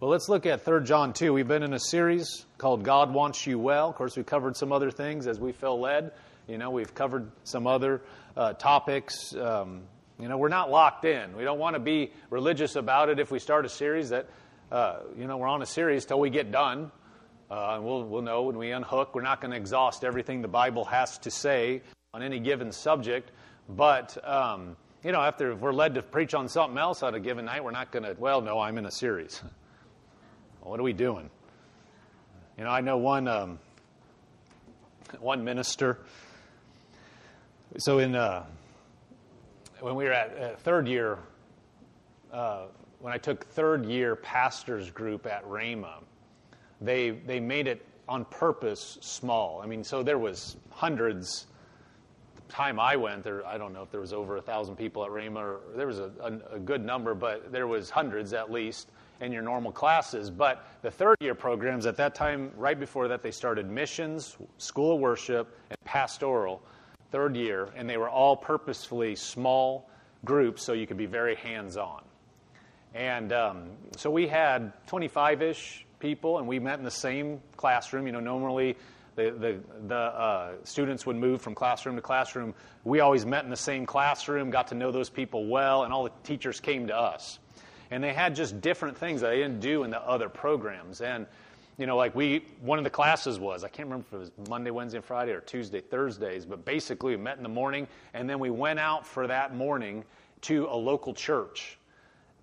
Well, let's look at 3 John 2. We've been in a series called God Wants You Well. Of course, we covered some other things as we feel led. You know, we've covered some other uh, topics. Um, you know, we're not locked in. We don't want to be religious about it if we start a series that, uh, you know, we're on a series till we get done. Uh, we'll, we'll know when we unhook. We're not going to exhaust everything the Bible has to say on any given subject. But, um, you know, after if we're led to preach on something else on a given night, we're not going to, well, no, I'm in a series. What are we doing? You know, I know one um, one minister. So in uh, when we were at uh, third year, uh, when I took third year pastors group at Rhema, they they made it on purpose small. I mean, so there was hundreds. The time I went there, I don't know if there was over a thousand people at Rhema. Or there was a, a, a good number, but there was hundreds at least in your normal classes. But the third year programs, at that time, right before that, they started missions, school of worship, and pastoral, third year, and they were all purposefully small groups so you could be very hands on. And um, so we had 25 ish people, and we met in the same classroom. You know, normally the, the, the uh, students would move from classroom to classroom. We always met in the same classroom, got to know those people well, and all the teachers came to us and they had just different things that they didn't do in the other programs. And you know, like we, one of the classes was, I can't remember if it was Monday, Wednesday, Friday or Tuesday, Thursdays, but basically we met in the morning and then we went out for that morning to a local church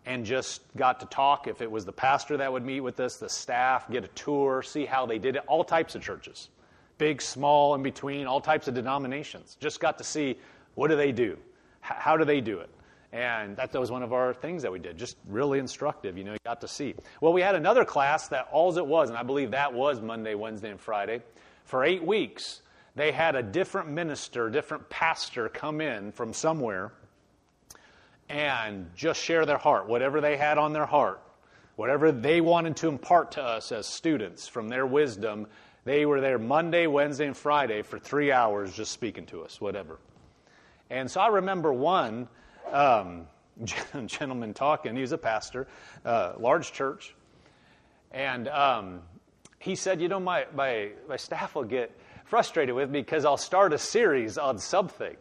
and just got to talk. If it was the pastor that would meet with us, the staff, get a tour, see how they did it, all types of churches, big, small, in between, all types of denominations. Just got to see what do they do? How do they do it? And that was one of our things that we did, just really instructive, you know, you got to see. Well, we had another class that all it was, and I believe that was Monday, Wednesday, and Friday. For eight weeks, they had a different minister, different pastor come in from somewhere and just share their heart, whatever they had on their heart, whatever they wanted to impart to us as students from their wisdom. They were there Monday, Wednesday, and Friday for three hours just speaking to us, whatever. And so I remember one um, gentleman talking. He was a pastor, uh, large church. And um, he said, You know, my, my, my staff will get frustrated with me because I'll start a series on something.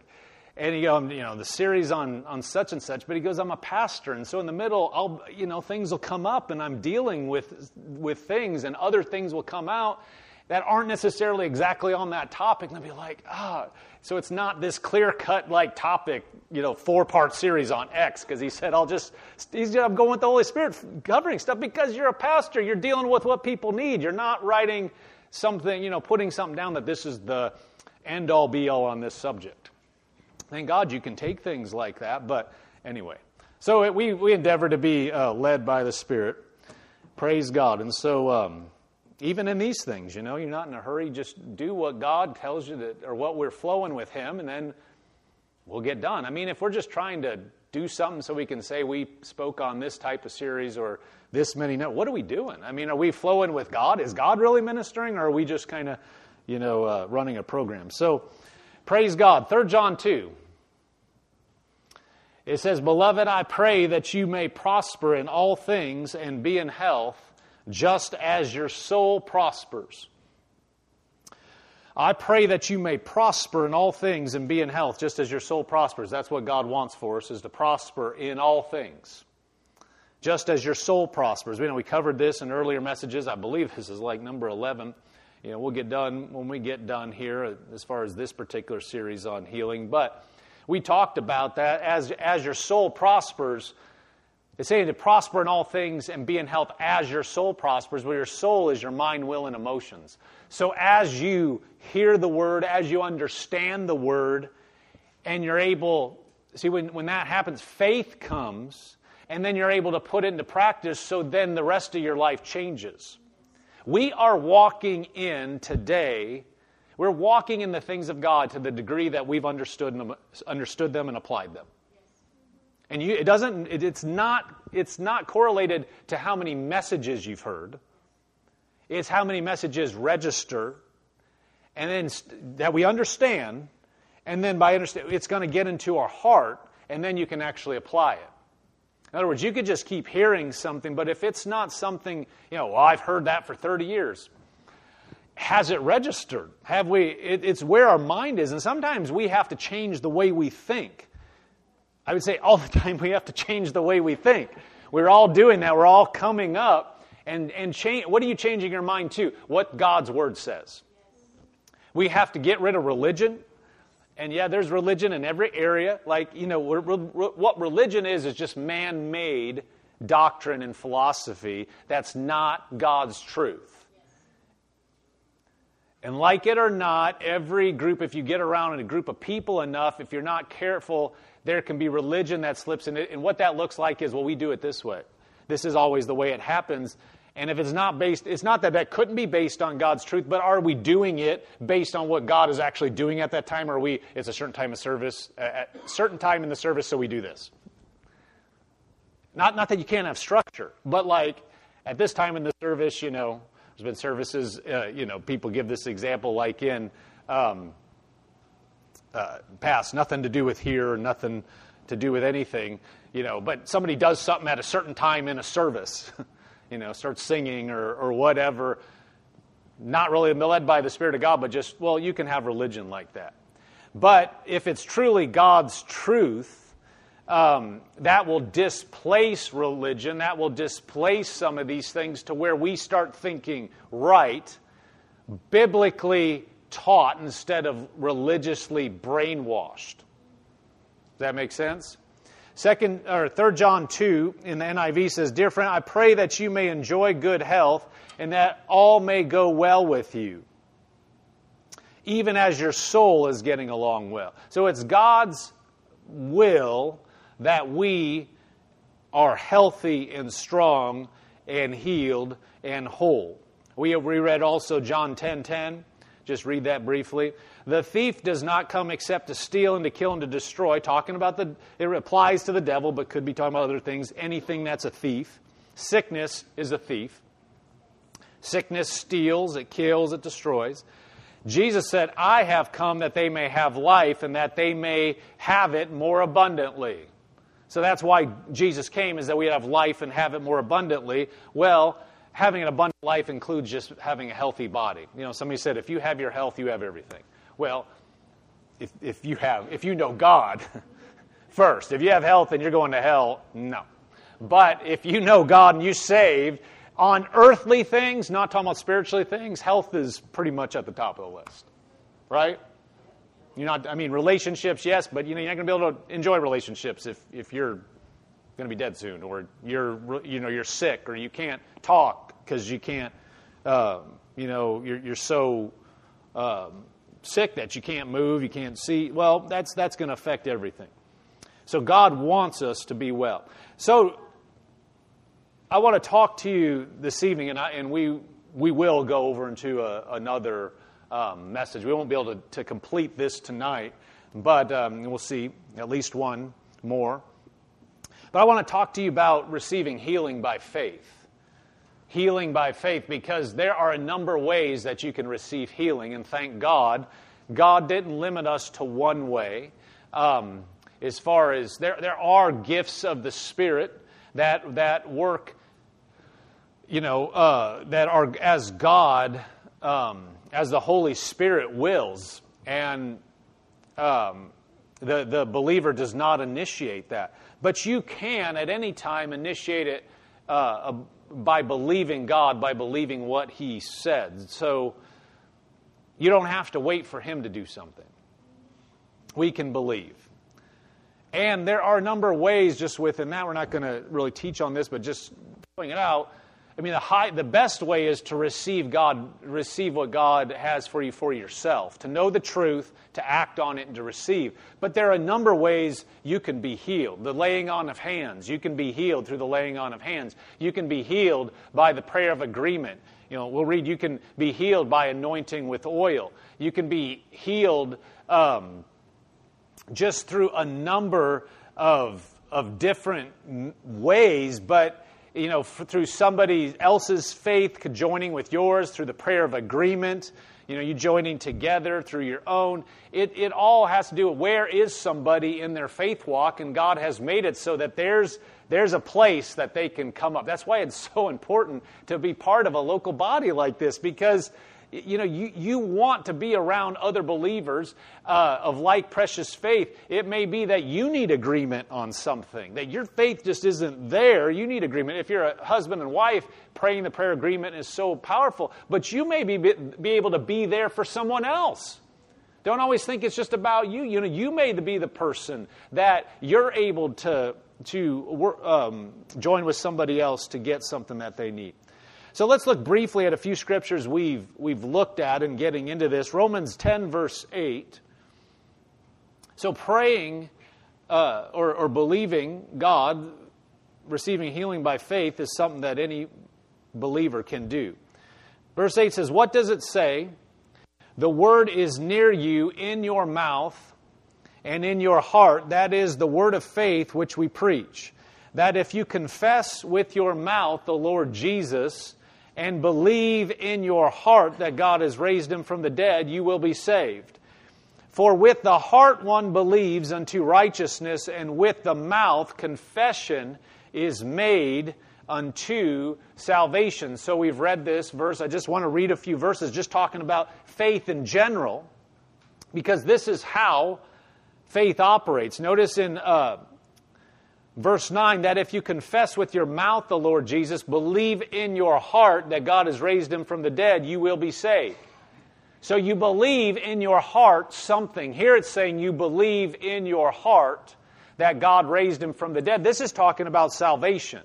And he goes, you know, the series on, on such and such, but he goes, I'm a pastor. And so in the middle, I'll, you know, things will come up and I'm dealing with, with things and other things will come out that aren't necessarily exactly on that topic. And they'll be like, ah, so it's not this clear cut like topic, you know, four part series on X, because he said, I'll just, he's, I'm going with the Holy Spirit covering stuff because you're a pastor. You're dealing with what people need. You're not writing something, you know, putting something down that this is the end all be all on this subject. Thank God you can take things like that, but anyway. So it, we, we endeavor to be uh, led by the Spirit. Praise God. And so, um, even in these things, you know, you're not in a hurry. Just do what God tells you that, or what we're flowing with Him, and then we'll get done. I mean, if we're just trying to do something so we can say we spoke on this type of series or this many, no, what are we doing? I mean, are we flowing with God? Is God really ministering, or are we just kind of, you know, uh, running a program? So, praise God. 3 John 2. It says, Beloved, I pray that you may prosper in all things and be in health just as your soul prospers. I pray that you may prosper in all things and be in health, just as your soul prospers. That's what God wants for us, is to prosper in all things. Just as your soul prospers. We know we covered this in earlier messages. I believe this is like number 11. You know, we'll get done when we get done here as far as this particular series on healing. But we talked about that as, as your soul prospers, it's saying to prosper in all things and be in health as your soul prospers, where your soul is your mind, will, and emotions. So as you hear the word, as you understand the word, and you're able, see, when, when that happens, faith comes, and then you're able to put it into practice, so then the rest of your life changes. We are walking in today, we're walking in the things of God to the degree that we've understood understood them and applied them. And you, it doesn't, it, it's, not, it's not correlated to how many messages you've heard. It's how many messages register, and then st- that we understand, and then by understand, it's going to get into our heart, and then you can actually apply it. In other words, you could just keep hearing something, but if it's not something, you know, well, I've heard that for 30 years, has it registered? Have we? It, it's where our mind is, and sometimes we have to change the way we think. I would say all the time we have to change the way we think. We're all doing that. We're all coming up and and change. What are you changing your mind to? What God's word says. We have to get rid of religion. And yeah, there's religion in every area. Like, you know, what religion is, is just man made doctrine and philosophy that's not God's truth. And like it or not, every group, if you get around in a group of people enough, if you're not careful, there can be religion that slips in it. And what that looks like is, well, we do it this way. This is always the way it happens. And if it's not based, it's not that that couldn't be based on God's truth, but are we doing it based on what God is actually doing at that time? Or are we, it's a certain time of service, a certain time in the service, so we do this? Not, not that you can't have structure, but like at this time in the service, you know, there's been services, uh, you know, people give this example like in um, uh, past, nothing to do with here, nothing to do with anything, you know, but somebody does something at a certain time in a service. you know, starts singing or, or whatever, not really led by the Spirit of God, but just, well, you can have religion like that. But if it's truly God's truth, um, that will displace religion. That will displace some of these things to where we start thinking right, biblically taught instead of religiously brainwashed. Does that make sense? Second or third John 2 in the NIV says, Dear friend, I pray that you may enjoy good health and that all may go well with you, even as your soul is getting along well. So it's God's will that we are healthy and strong and healed and whole. We have reread also John 10:10. 10, 10. Just read that briefly. The thief does not come except to steal and to kill and to destroy. Talking about the, it applies to the devil, but could be talking about other things. Anything that's a thief. Sickness is a thief. Sickness steals, it kills, it destroys. Jesus said, I have come that they may have life and that they may have it more abundantly. So that's why Jesus came, is that we have life and have it more abundantly. Well, having an abundant life includes just having a healthy body. You know, somebody said, if you have your health, you have everything. Well, if, if you have, if you know God first, if you have health and you're going to hell, no. But if you know God and you saved on earthly things, not talking about spiritually things, health is pretty much at the top of the list, right? You're not, I mean, relationships, yes, but you know, you're not going to be able to enjoy relationships if, if you're going to be dead soon, or you're, you know, you're sick, or you can't talk because you can't, uh, you know, you're, you're so um, sick that you can't move, you can't see, well, that's, that's going to affect everything. So God wants us to be well. So I want to talk to you this evening, and, I, and we, we will go over into a, another um, message. We won't be able to, to complete this tonight, but um, we'll see at least one more. But I want to talk to you about receiving healing by faith healing by faith because there are a number of ways that you can receive healing, and thank God, God didn't limit us to one way. Um, as far as there, there are gifts of the Spirit that that work, you know, uh, that are as God, um, as the Holy Spirit wills, and um, the the believer does not initiate that, but you can at any time initiate it. Uh, by believing God, by believing what He said. So you don't have to wait for Him to do something. We can believe. And there are a number of ways just within that. We're not going to really teach on this, but just throwing it out. I mean, the, high, the best way is to receive God, receive what God has for you for yourself, to know the truth, to act on it, and to receive. But there are a number of ways you can be healed. The laying on of hands, you can be healed through the laying on of hands. You can be healed by the prayer of agreement. You know, we'll read, you can be healed by anointing with oil. You can be healed um, just through a number of, of different ways, but you know, through somebody else's faith joining with yours, through the prayer of agreement, you know, you joining together through your own. It, it all has to do with where is somebody in their faith walk, and God has made it so that there's there's a place that they can come up. That's why it's so important to be part of a local body like this because you know you, you want to be around other believers uh, of like precious faith it may be that you need agreement on something that your faith just isn't there you need agreement if you're a husband and wife praying the prayer agreement is so powerful but you may be, be able to be there for someone else don't always think it's just about you. You know, you may be the person that you're able to to um, join with somebody else to get something that they need. So let's look briefly at a few scriptures we've we've looked at in getting into this. Romans 10 verse 8. So praying uh, or, or believing God, receiving healing by faith is something that any believer can do. Verse 8 says, What does it say? The word is near you in your mouth and in your heart. That is the word of faith which we preach. That if you confess with your mouth the Lord Jesus and believe in your heart that God has raised him from the dead, you will be saved. For with the heart one believes unto righteousness, and with the mouth confession is made unto salvation. So we've read this verse. I just want to read a few verses just talking about faith in general, because this is how faith operates. Notice in uh, verse 9 that if you confess with your mouth the Lord Jesus, believe in your heart that God has raised him from the dead, you will be saved. So you believe in your heart something. Here it's saying you believe in your heart that God raised him from the dead. This is talking about salvation.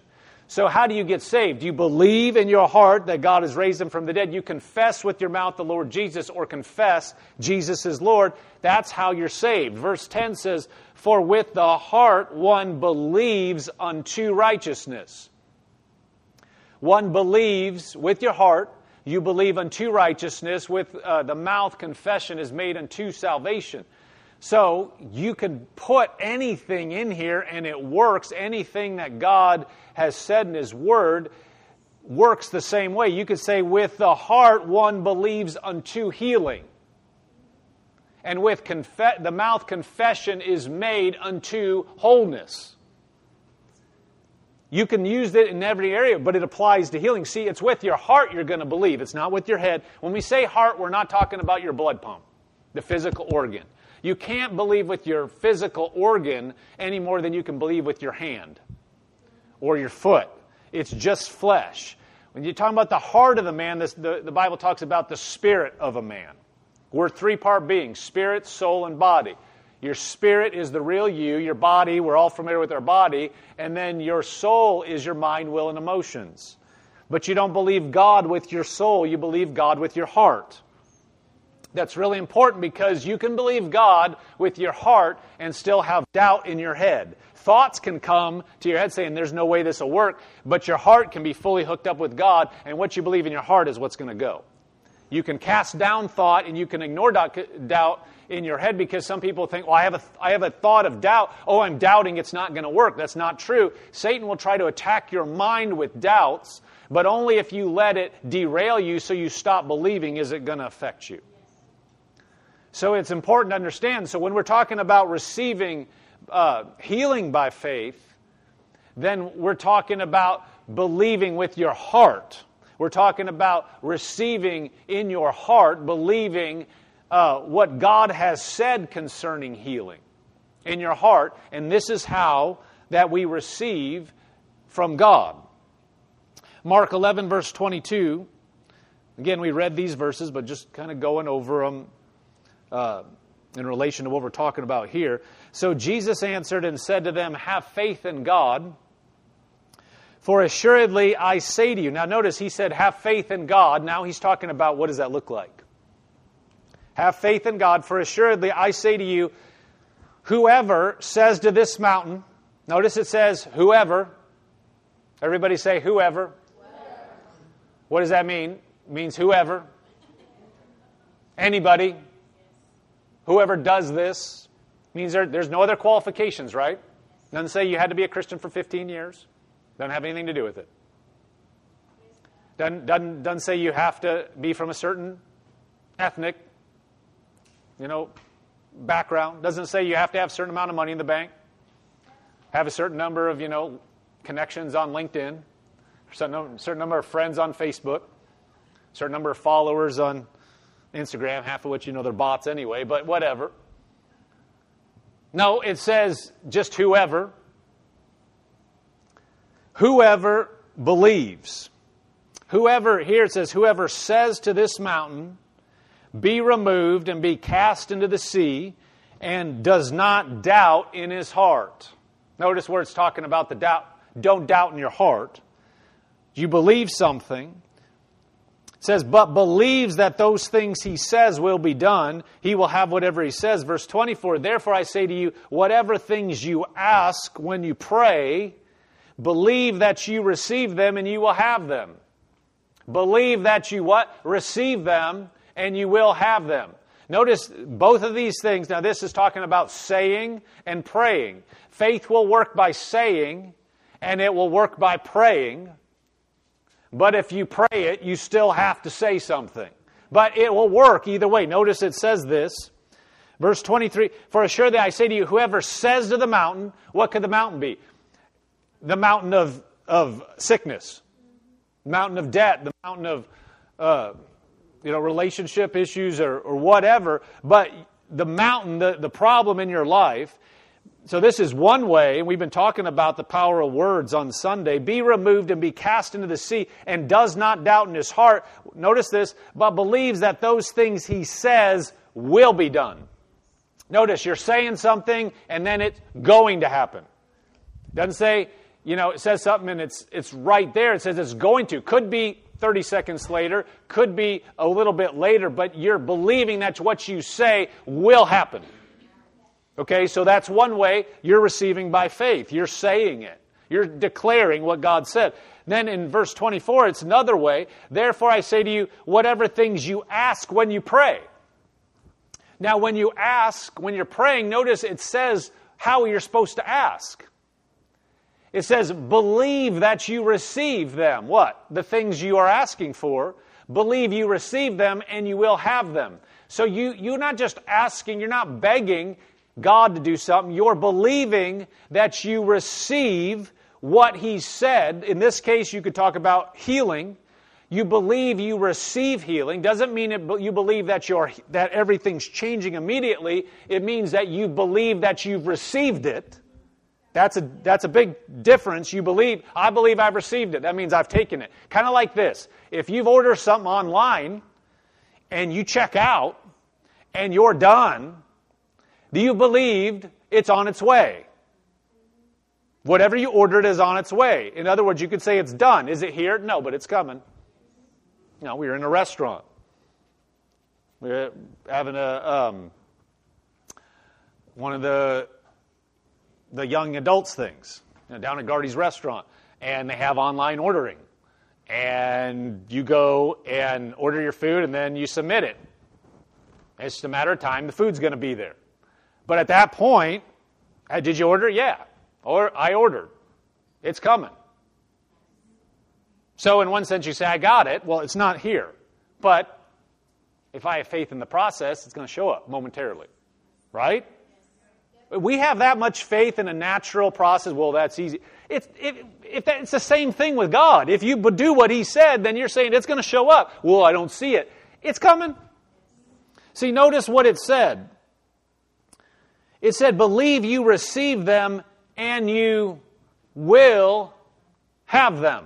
So, how do you get saved? You believe in your heart that God has raised him from the dead. You confess with your mouth the Lord Jesus, or confess Jesus is Lord. That's how you're saved. Verse 10 says, For with the heart one believes unto righteousness. One believes with your heart, you believe unto righteousness. With uh, the mouth, confession is made unto salvation. So you can put anything in here and it works. Anything that God has said in His Word works the same way. You could say, with the heart one believes unto healing. And with confe- the mouth, confession is made unto wholeness. You can use it in every area, but it applies to healing. See, it's with your heart you're going to believe. It's not with your head. When we say heart, we're not talking about your blood pump, the physical organ. You can't believe with your physical organ any more than you can believe with your hand or your foot. It's just flesh. When you're talking about the heart of the man, this, the, the Bible talks about the spirit of a man. We're three part beings spirit, soul, and body. Your spirit is the real you, your body, we're all familiar with our body, and then your soul is your mind, will, and emotions. But you don't believe God with your soul, you believe God with your heart. That's really important because you can believe God with your heart and still have doubt in your head. Thoughts can come to your head saying there's no way this will work, but your heart can be fully hooked up with God, and what you believe in your heart is what's going to go. You can cast down thought and you can ignore doubt in your head because some people think, well, I have a, I have a thought of doubt. Oh, I'm doubting it's not going to work. That's not true. Satan will try to attack your mind with doubts, but only if you let it derail you so you stop believing is it going to affect you. So it's important to understand. So when we're talking about receiving uh, healing by faith, then we're talking about believing with your heart. We're talking about receiving in your heart, believing uh, what God has said concerning healing in your heart. And this is how that we receive from God. Mark 11, verse 22. Again, we read these verses, but just kind of going over them uh, in relation to what we're talking about here. So Jesus answered and said to them, Have faith in God. For assuredly I say to you. Now notice he said, Have faith in God. Now he's talking about what does that look like? Have faith in God. For assuredly I say to you, whoever says to this mountain, notice it says, whoever. Everybody say, whoever. whoever. What does that mean? It means whoever. Anybody. Whoever does this means there, there's no other qualifications, right? Doesn't say you had to be a Christian for 15 years. Doesn't have anything to do with it. Doesn't, doesn't, doesn't say you have to be from a certain ethnic, you know, background. Doesn't say you have to have a certain amount of money in the bank, have a certain number of, you know, connections on LinkedIn, certain, certain number of friends on Facebook, certain number of followers on Instagram, half of which you know they're bots anyway, but whatever. No, it says just whoever. Whoever believes. Whoever, here it says, whoever says to this mountain, be removed and be cast into the sea, and does not doubt in his heart. Notice where it's talking about the doubt. Don't doubt in your heart. You believe something. It says, but believes that those things he says will be done, he will have whatever he says. Verse 24, therefore I say to you, whatever things you ask when you pray, believe that you receive them and you will have them. Believe that you what? Receive them and you will have them. Notice both of these things. Now, this is talking about saying and praying. Faith will work by saying, and it will work by praying. But if you pray it, you still have to say something. But it will work either way. Notice it says this. Verse 23 For assuredly I say to you, whoever says to the mountain, what could the mountain be? The mountain of, of sickness, mountain of debt, the mountain of uh, you know, relationship issues or, or whatever. But the mountain, the, the problem in your life, so this is one way, and we've been talking about the power of words on Sunday. Be removed and be cast into the sea, and does not doubt in his heart. Notice this, but believes that those things he says will be done. Notice you're saying something, and then it's going to happen. Doesn't say, you know, it says something and it's it's right there. It says it's going to. Could be 30 seconds later, could be a little bit later, but you're believing that what you say will happen. Okay, so that's one way you're receiving by faith. You're saying it. You're declaring what God said. Then in verse 24, it's another way. Therefore, I say to you, whatever things you ask when you pray. Now, when you ask, when you're praying, notice it says how you're supposed to ask. It says, believe that you receive them. What? The things you are asking for. Believe you receive them and you will have them. So you, you're not just asking, you're not begging, God to do something. You're believing that you receive what He said. In this case, you could talk about healing. You believe you receive healing. Doesn't mean it, you believe that, you're, that everything's changing immediately. It means that you believe that you've received it. That's a, that's a big difference. You believe, I believe I've received it. That means I've taken it. Kind of like this. If you've ordered something online and you check out and you're done, do you believed it's on its way. Whatever you ordered is on its way. In other words, you could say it's done. Is it here? No, but it's coming. No, we are in a restaurant. We're having a um, one of the the young adults things you know, down at Gardy's restaurant, and they have online ordering, and you go and order your food, and then you submit it. It's just a matter of time. The food's going to be there. But at that point, uh, did you order? Yeah. Or I ordered. It's coming. So, in one sense, you say, I got it. Well, it's not here. But if I have faith in the process, it's going to show up momentarily. Right? We have that much faith in a natural process. Well, that's easy. It's, it, if that, it's the same thing with God. If you do what He said, then you're saying it's going to show up. Well, I don't see it. It's coming. See, notice what it said. It said, believe you receive them and you will have them.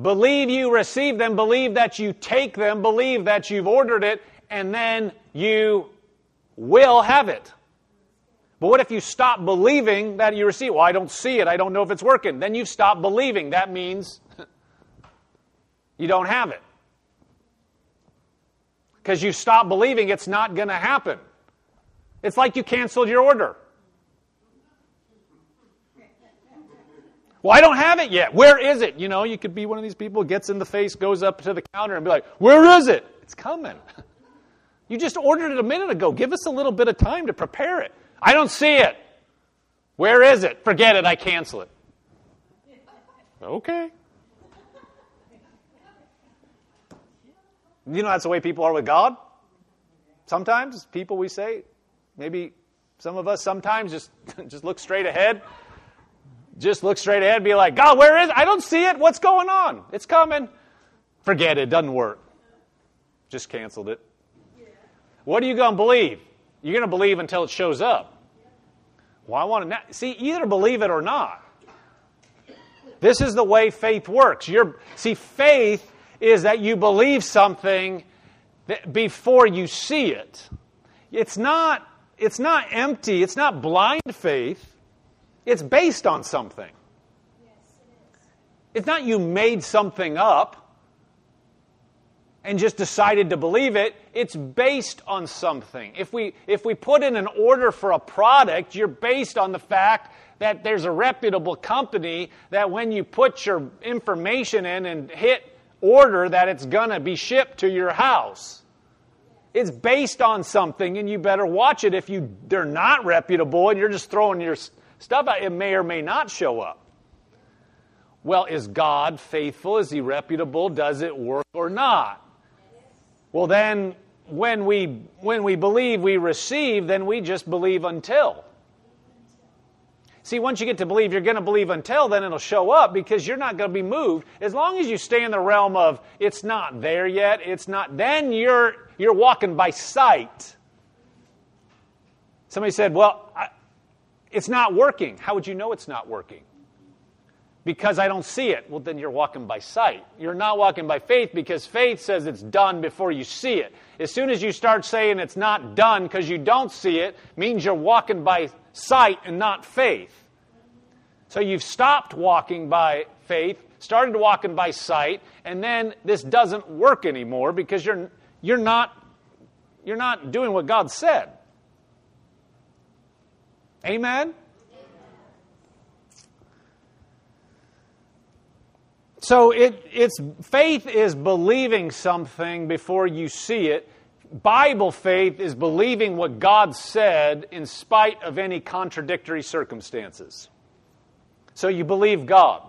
Believe you receive them, believe that you take them, believe that you've ordered it, and then you will have it. But what if you stop believing that you receive? Well, I don't see it. I don't know if it's working. Then you've stopped believing. That means you don't have it. Because you stop believing it's not going to happen. It's like you canceled your order. Well, I don't have it yet. Where is it? You know, you could be one of these people gets in the face, goes up to the counter, and be like, Where is it? It's coming. You just ordered it a minute ago. Give us a little bit of time to prepare it. I don't see it. Where is it? Forget it. I cancel it. Okay. You know, that's the way people are with God. Sometimes people we say, Maybe some of us sometimes just, just look straight ahead. just look straight ahead and be like, God, where is it? I don't see it. What's going on? It's coming. Forget it. Doesn't work. Just canceled it. What are you going to believe? You're going to believe until it shows up. Well, I want to see either believe it or not. This is the way faith works. You're, see, faith is that you believe something before you see it. It's not, it's not empty, it's not blind faith, it's based on something. It's not you made something up and just decided to believe it. It's based on something. If we, if we put in an order for a product, you're based on the fact that there's a reputable company that when you put your information in and hit order that it's going to be shipped to your house. It's based on something, and you better watch it. If you they're not reputable and you're just throwing your stuff out, it may or may not show up. Well, is God faithful? Is He reputable? Does it work or not? Well, then, when we when we believe we receive, then we just believe until. See, once you get to believe, you're going to believe until then it'll show up because you're not going to be moved. As long as you stay in the realm of it's not there yet, it's not, then you're, you're walking by sight. Somebody said, Well, I, it's not working. How would you know it's not working? Because I don't see it. Well, then you're walking by sight. You're not walking by faith because faith says it's done before you see it. As soon as you start saying it's not done because you don't see it, means you're walking by sight and not faith. So you've stopped walking by faith, started walking by sight, and then this doesn't work anymore because you're, you're, not, you're not doing what God said. Amen? So it, it's faith is believing something before you see it. Bible faith is believing what God said in spite of any contradictory circumstances. So you believe God.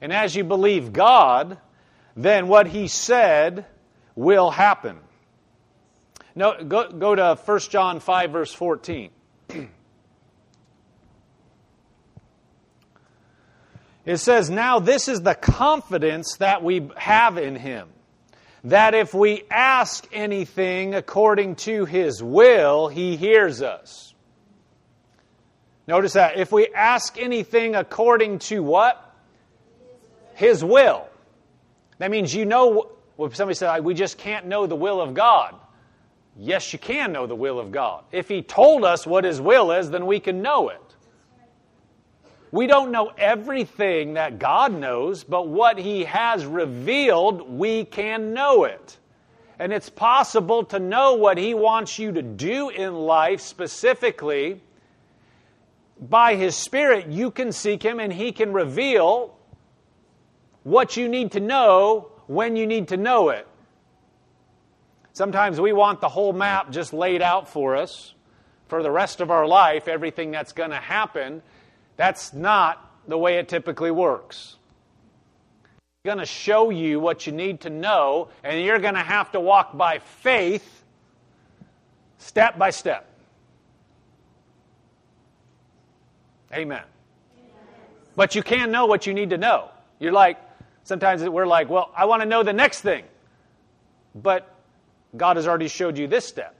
And as you believe God, then what He said will happen. No, go, go to 1 John 5, verse 14. It says, Now this is the confidence that we have in Him that if we ask anything according to His will, He hears us. Notice that. If we ask anything according to what? His will. That means you know, well, somebody said, we just can't know the will of God. Yes, you can know the will of God. If He told us what His will is, then we can know it. We don't know everything that God knows, but what He has revealed, we can know it. And it's possible to know what He wants you to do in life specifically. By His Spirit, you can seek Him and He can reveal what you need to know when you need to know it. Sometimes we want the whole map just laid out for us for the rest of our life, everything that's going to happen. That's not the way it typically works. I'm going to show you what you need to know, and you're going to have to walk by faith step by step. Amen. Amen. But you can know what you need to know. You're like, sometimes we're like, well, I want to know the next thing. But God has already showed you this step.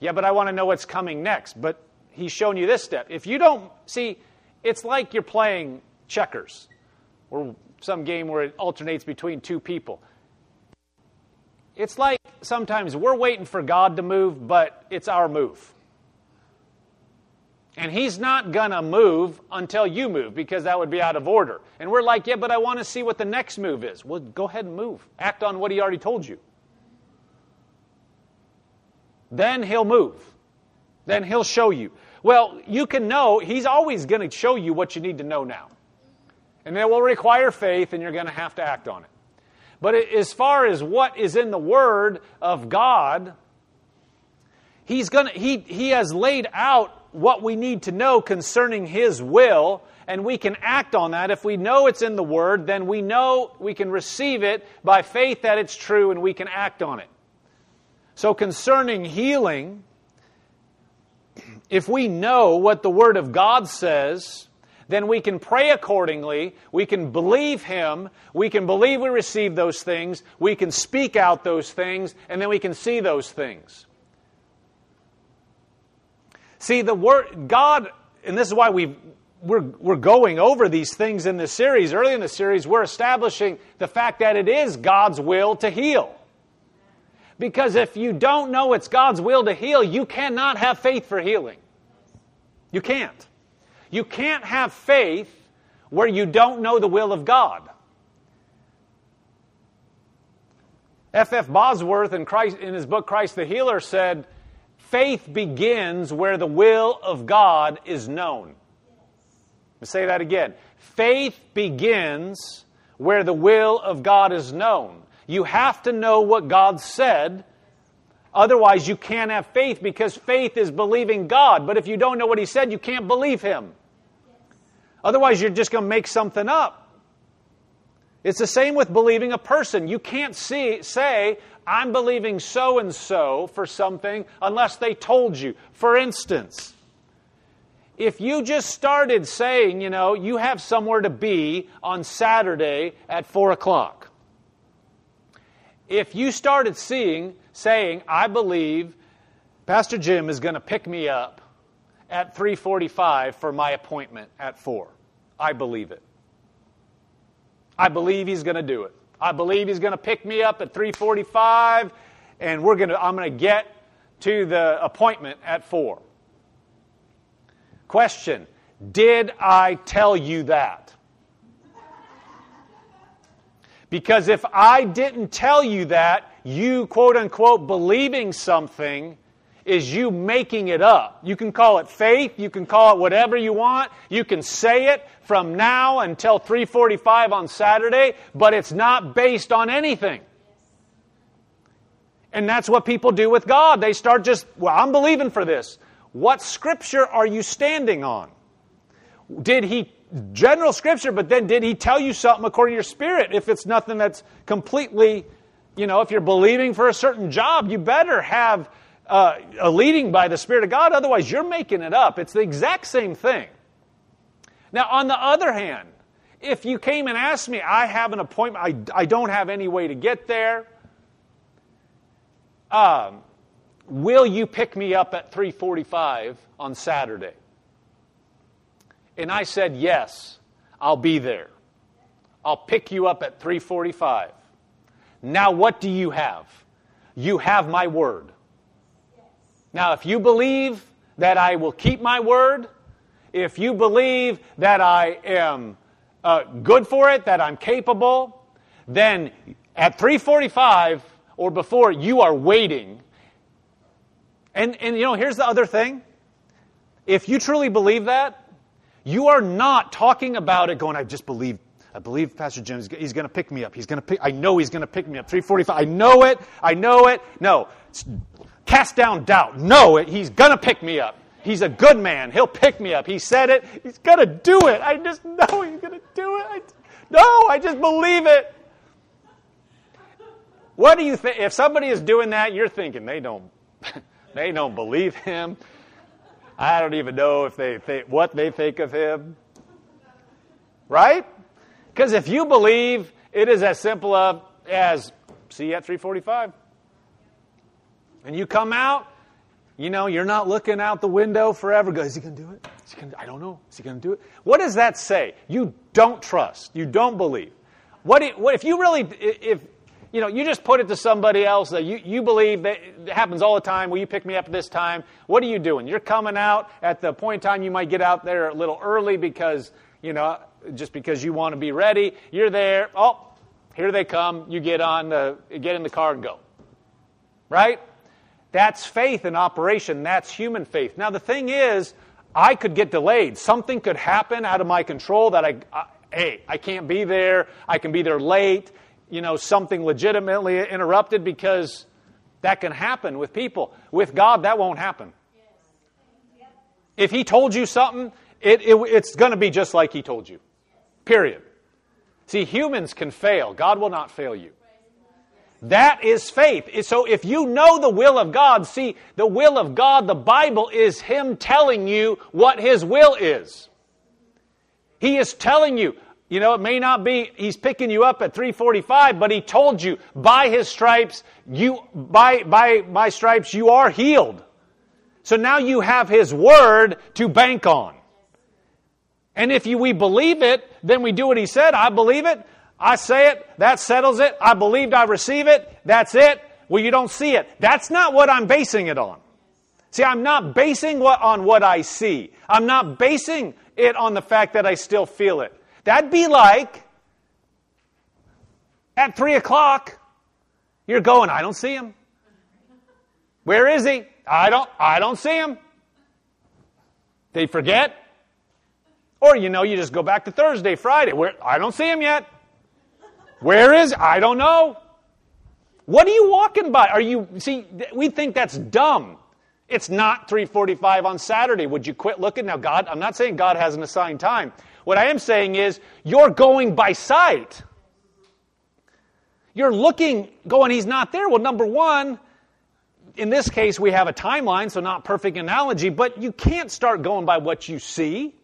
Yeah, but I want to know what's coming next. But He's shown you this step. If you don't, see, it's like you're playing checkers or some game where it alternates between two people. It's like sometimes we're waiting for God to move, but it's our move. And He's not going to move until you move because that would be out of order. And we're like, yeah, but I want to see what the next move is. Well, go ahead and move. Act on what He already told you. Then He'll move. Then He'll show you. Well, you can know, He's always going to show you what you need to know now. And it will require faith, and you're going to have to act on it. But as far as what is in the Word of God, He's gonna, he, he has laid out what we need to know concerning His will, and we can act on that. If we know it's in the Word, then we know we can receive it by faith that it's true, and we can act on it. So, concerning healing, if we know what the Word of God says, then we can pray accordingly. We can believe Him. We can believe we receive those things. We can speak out those things, and then we can see those things. See, the Word, God, and this is why we we're, we're going over these things in this series. Early in the series, we're establishing the fact that it is God's will to heal. Because if you don't know it's God's will to heal, you cannot have faith for healing. You can't. You can't have faith where you don't know the will of God. F. F. Bosworth in, Christ, in his book Christ the Healer said, Faith begins where the will of God is known. Let me say that again. Faith begins where the will of God is known. You have to know what God said. Otherwise, you can't have faith because faith is believing God. But if you don't know what He said, you can't believe Him. Otherwise, you're just going to make something up. It's the same with believing a person. You can't see, say, I'm believing so and so for something unless they told you. For instance, if you just started saying, you know, you have somewhere to be on Saturday at 4 o'clock, if you started seeing, saying, I believe Pastor Jim is going to pick me up at 3:45 for my appointment at 4. I believe it. I believe he's going to do it. I believe he's going to pick me up at 3:45 and we're going to I'm going to get to the appointment at 4. Question, did I tell you that? Because if I didn't tell you that, you quote unquote believing something is you making it up. You can call it faith, you can call it whatever you want. You can say it from now until 3:45 on Saturday, but it's not based on anything. And that's what people do with God. They start just, well, I'm believing for this. What scripture are you standing on? Did he general scripture, but then did he tell you something according to your spirit? If it's nothing that's completely, you know, if you're believing for a certain job, you better have uh, a leading by the Spirit of God. Otherwise, you're making it up. It's the exact same thing. Now, on the other hand, if you came and asked me, I have an appointment, I, I don't have any way to get there, um, will you pick me up at 3.45 on Saturday? And I said, yes, I'll be there. I'll pick you up at 3:45. Now what do you have? You have my word. Now, if you believe that I will keep my word, if you believe that I am uh, good for it, that I'm capable, then at 3:45 or before, you are waiting. And and you know, here's the other thing. If you truly believe that, you are not talking about it going, I just believe I believe Pastor Jim, he's going to pick me up. He's going to pick, I know he's going to pick me up. 345. I know it. I know it. No. Cast down doubt. No, he's going to pick me up. He's a good man. He'll pick me up. He said it. He's going to do it. I just know he's going to do it. I, no, I just believe it. What do you think? If somebody is doing that, you're thinking they don't, they don't believe him. I don't even know if they think, what they think of him. Right? Because if you believe, it is as simple as see you at 345 and you come out, you know, you're not looking out the window forever. Go, is he going to do it? Is he gonna, I don't know. Is he going to do it? What does that say? You don't trust. You don't believe. What, what if you really, if, you know, you just put it to somebody else that you, you believe that it happens all the time. Will you pick me up this time? What are you doing? You're coming out at the point in time you might get out there a little early because, you know, just because you want to be ready. You're there. Oh, here they come. You get on the, get in the car and go. Right? That's faith in operation. That's human faith. Now, the thing is, I could get delayed. Something could happen out of my control that I, I hey, I can't be there. I can be there late. You know, something legitimately interrupted because that can happen with people. With God, that won't happen. If He told you something, it, it, it's going to be just like He told you. Period. See, humans can fail. God will not fail you. That is faith. So if you know the will of God, see, the will of God, the Bible is Him telling you what His will is. He is telling you, you know, it may not be he's picking you up at 345, but he told you by his stripes, you by by my stripes you are healed. So now you have his word to bank on. And if you, we believe it, then we do what he said. I believe it. I say it. That settles it. I believed I receive it. That's it. Well, you don't see it. That's not what I'm basing it on. See, I'm not basing what on what I see. I'm not basing it on the fact that I still feel it. That'd be like at three o'clock, you're going, I don't see him. Where is he? I don't I don't see him. They forget. Or you know, you just go back to Thursday, Friday. Where I don't see him yet. Where is I don't know. What are you walking by? Are you see we think that's dumb. It's not 3:45 on Saturday. Would you quit looking? Now God, I'm not saying God has an assigned time. What I am saying is you're going by sight. You're looking, going, he's not there. Well, number one, in this case, we have a timeline, so not perfect analogy, but you can't start going by what you see.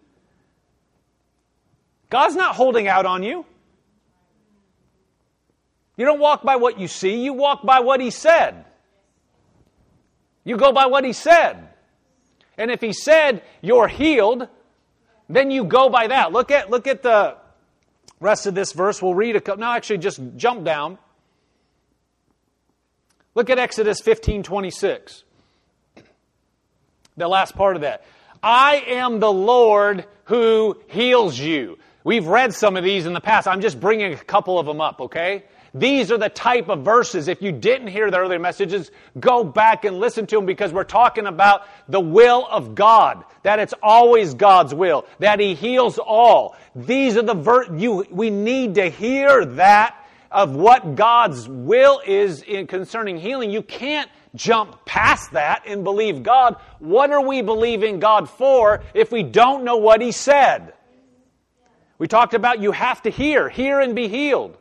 God's not holding out on you. You don't walk by what you see, you walk by what He said. You go by what He said. And if He said you're healed, then you go by that. Look at, look at the rest of this verse. We'll read a couple. No, actually, just jump down. Look at Exodus 15 26. The last part of that. I am the Lord who heals you. We've read some of these in the past. I'm just bringing a couple of them up, okay? These are the type of verses. If you didn't hear the earlier messages, go back and listen to them because we're talking about the will of God. That it's always God's will. That He heals all. These are the ver- you, we need to hear that of what God's will is in concerning healing. You can't jump past that and believe God. What are we believing God for if we don't know what He said? We talked about you have to hear, hear and be healed.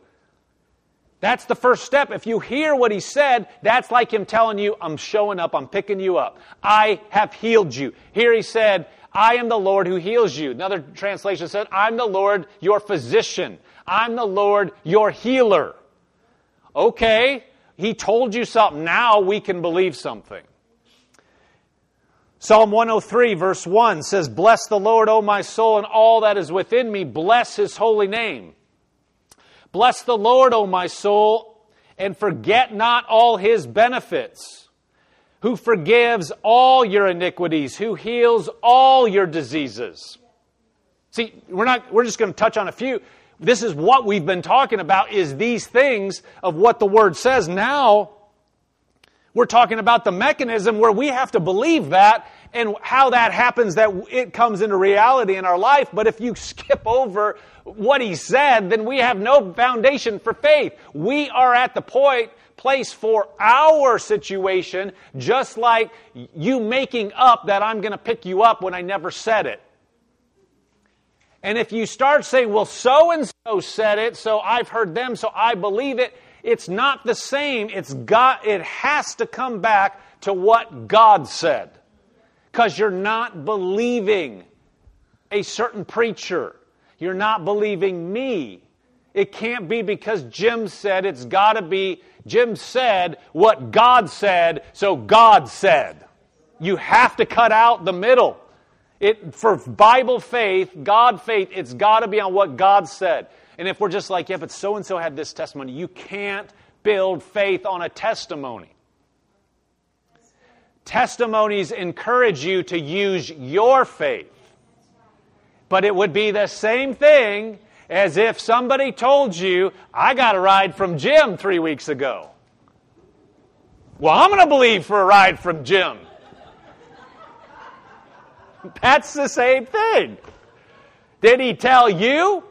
That's the first step. If you hear what he said, that's like him telling you, I'm showing up, I'm picking you up. I have healed you. Here he said, I am the Lord who heals you. Another translation said, I'm the Lord, your physician. I'm the Lord, your healer. Okay, he told you something. Now we can believe something. Psalm 103, verse 1 says, Bless the Lord, O my soul, and all that is within me. Bless his holy name. Bless the Lord, O my soul, and forget not all his benefits, who forgives all your iniquities, who heals all your diseases. See, we're not we're just going to touch on a few. This is what we've been talking about is these things of what the word says. Now we're talking about the mechanism where we have to believe that and how that happens that it comes into reality in our life. But if you skip over what he said, then we have no foundation for faith. We are at the point, place for our situation, just like you making up that I'm going to pick you up when I never said it. And if you start saying, well, so and so said it, so I've heard them, so I believe it, it's not the same. It's God, it has to come back to what God said because you're not believing a certain preacher. You're not believing me. It can't be because Jim said it's got to be, Jim said what God said, so God said. You have to cut out the middle. It, for Bible faith, God faith, it's got to be on what God said. And if we're just like, yeah, but so and so had this testimony, you can't build faith on a testimony. Testimonies encourage you to use your faith. But it would be the same thing as if somebody told you, I got a ride from Jim three weeks ago. Well, I'm going to believe for a ride from Jim. That's the same thing. Did he tell you?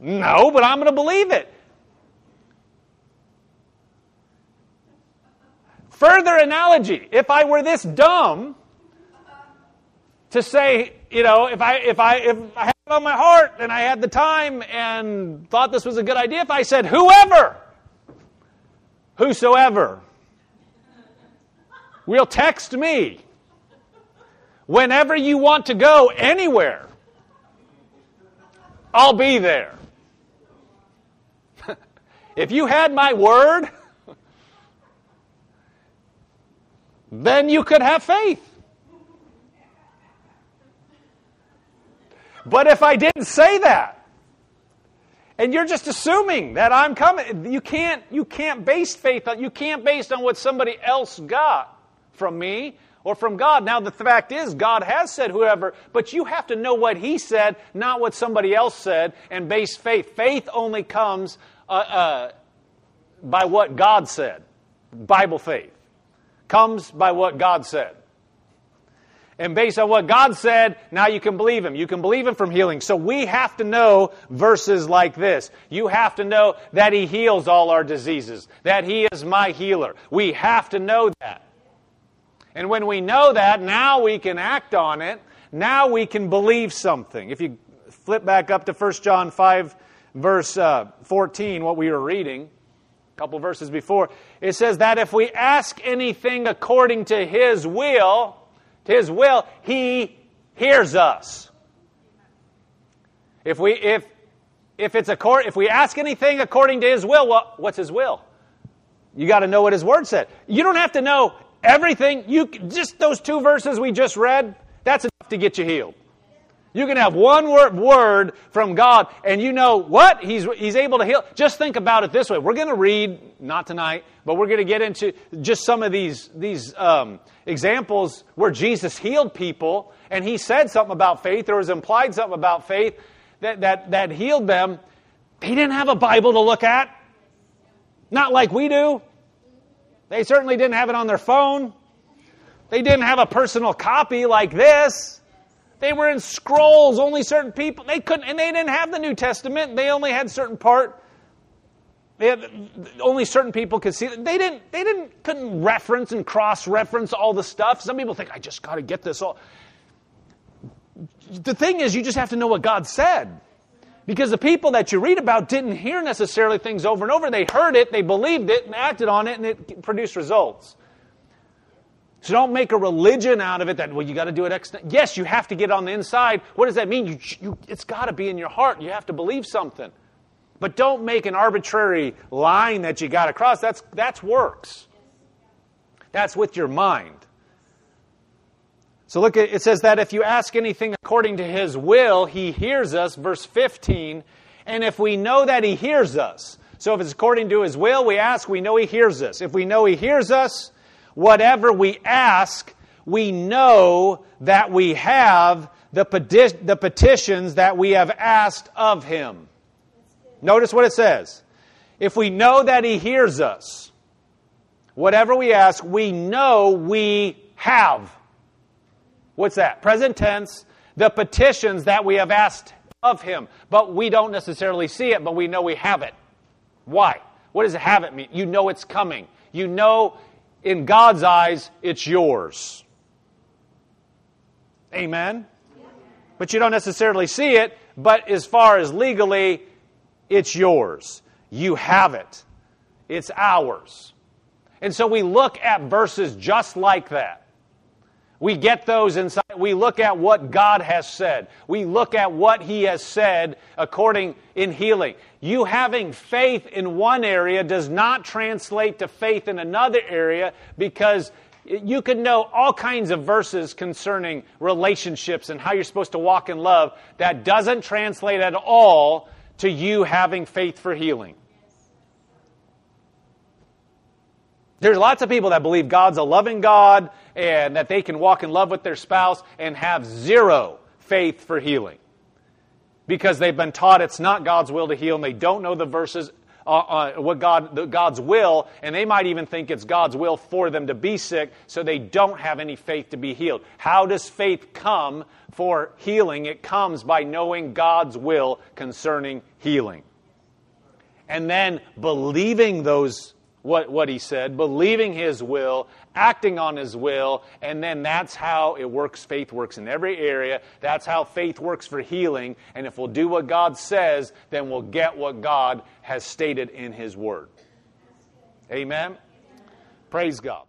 No, but I'm going to believe it. Further analogy if I were this dumb to say, you know, if I, if I, if I had it on my heart and I had the time and thought this was a good idea, if I said, whoever, whosoever, will text me whenever you want to go anywhere. I'll be there. If you had my word, then you could have faith. But if I didn't say that, and you're just assuming that I'm coming, you can't, you can't base faith on, you can't base on what somebody else got from me or from God. Now, the fact is, God has said whoever, but you have to know what He said, not what somebody else said, and base faith. Faith only comes uh, uh, by what God said. Bible faith comes by what God said. And based on what God said, now you can believe Him. You can believe Him from healing. So we have to know verses like this. You have to know that He heals all our diseases, that He is my healer. We have to know that. And when we know that, now we can act on it. Now we can believe something. If you flip back up to 1 John 5, verse uh, 14, what we were reading, a couple verses before, it says that if we ask anything according to His will, to his will, He hears us. If we if if it's a court, if we ask anything according to His will, well, what's His will? You got to know what His Word said. You don't have to know everything. You just those two verses we just read. That's enough to get you healed. You can have one word, from God, and you know what? He's, he's able to heal. Just think about it this way. We're going to read, not tonight, but we're going to get into just some of these, these um, examples where Jesus healed people, and he said something about faith, or was implied something about faith that, that, that healed them. They didn't have a Bible to look at. Not like we do. They certainly didn't have it on their phone. They didn't have a personal copy like this. They were in scrolls. Only certain people they couldn't, and they didn't have the New Testament. They only had certain part. They had, only certain people could see. They didn't. They didn't couldn't reference and cross reference all the stuff. Some people think I just got to get this all. The thing is, you just have to know what God said. Because the people that you read about didn't hear necessarily things over and over. They heard it, they believed it, and acted on it, and it produced results. So don't make a religion out of it that, well, you got to do it. Ex- yes, you have to get on the inside. What does that mean? You, you, it's got to be in your heart. You have to believe something. But don't make an arbitrary line that you got to cross. That's, that's works. That's with your mind. So look, at, it says that if you ask anything according to his will, he hears us. Verse 15. And if we know that he hears us, so if it's according to his will, we ask, we know he hears us. If we know he hears us, whatever we ask, we know that we have the, peti- the petitions that we have asked of Him. Notice what it says. If we know that He hears us, whatever we ask, we know we have. What's that? Present tense, the petitions that we have asked of Him. But we don't necessarily see it, but we know we have it. Why? What does have it mean? You know it's coming. You know in God's eyes, it's yours. Amen? But you don't necessarily see it, but as far as legally, it's yours. You have it. It's ours. And so we look at verses just like that. We get those inside. We look at what God has said. We look at what He has said according in healing. You having faith in one area does not translate to faith in another area because you can know all kinds of verses concerning relationships and how you're supposed to walk in love. That doesn't translate at all to you having faith for healing. There's lots of people that believe God's a loving God and that they can walk in love with their spouse and have zero faith for healing because they've been taught it's not God's will to heal and they don't know the verses uh, uh, what God the, God's will and they might even think it's God's will for them to be sick so they don't have any faith to be healed. How does faith come for healing? It comes by knowing God's will concerning healing. And then believing those what, what he said, believing his will, acting on his will, and then that's how it works. Faith works in every area. That's how faith works for healing. And if we'll do what God says, then we'll get what God has stated in his word. Amen? Praise God.